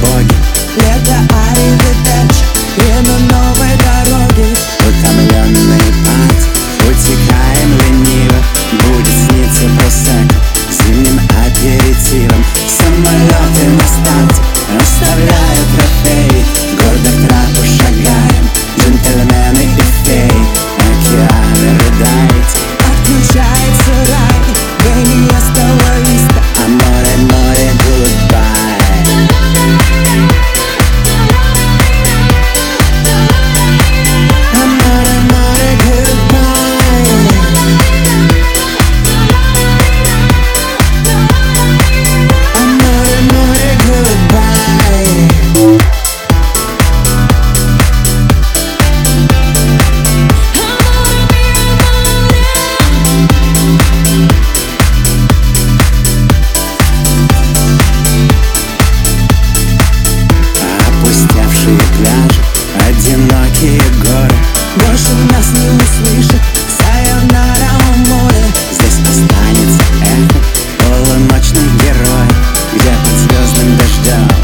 боги Лето а пляжи, одинокие горы Больше нас не услышит, сайонара у моря Здесь останется эхо полуночных героев Где под звездным дождем.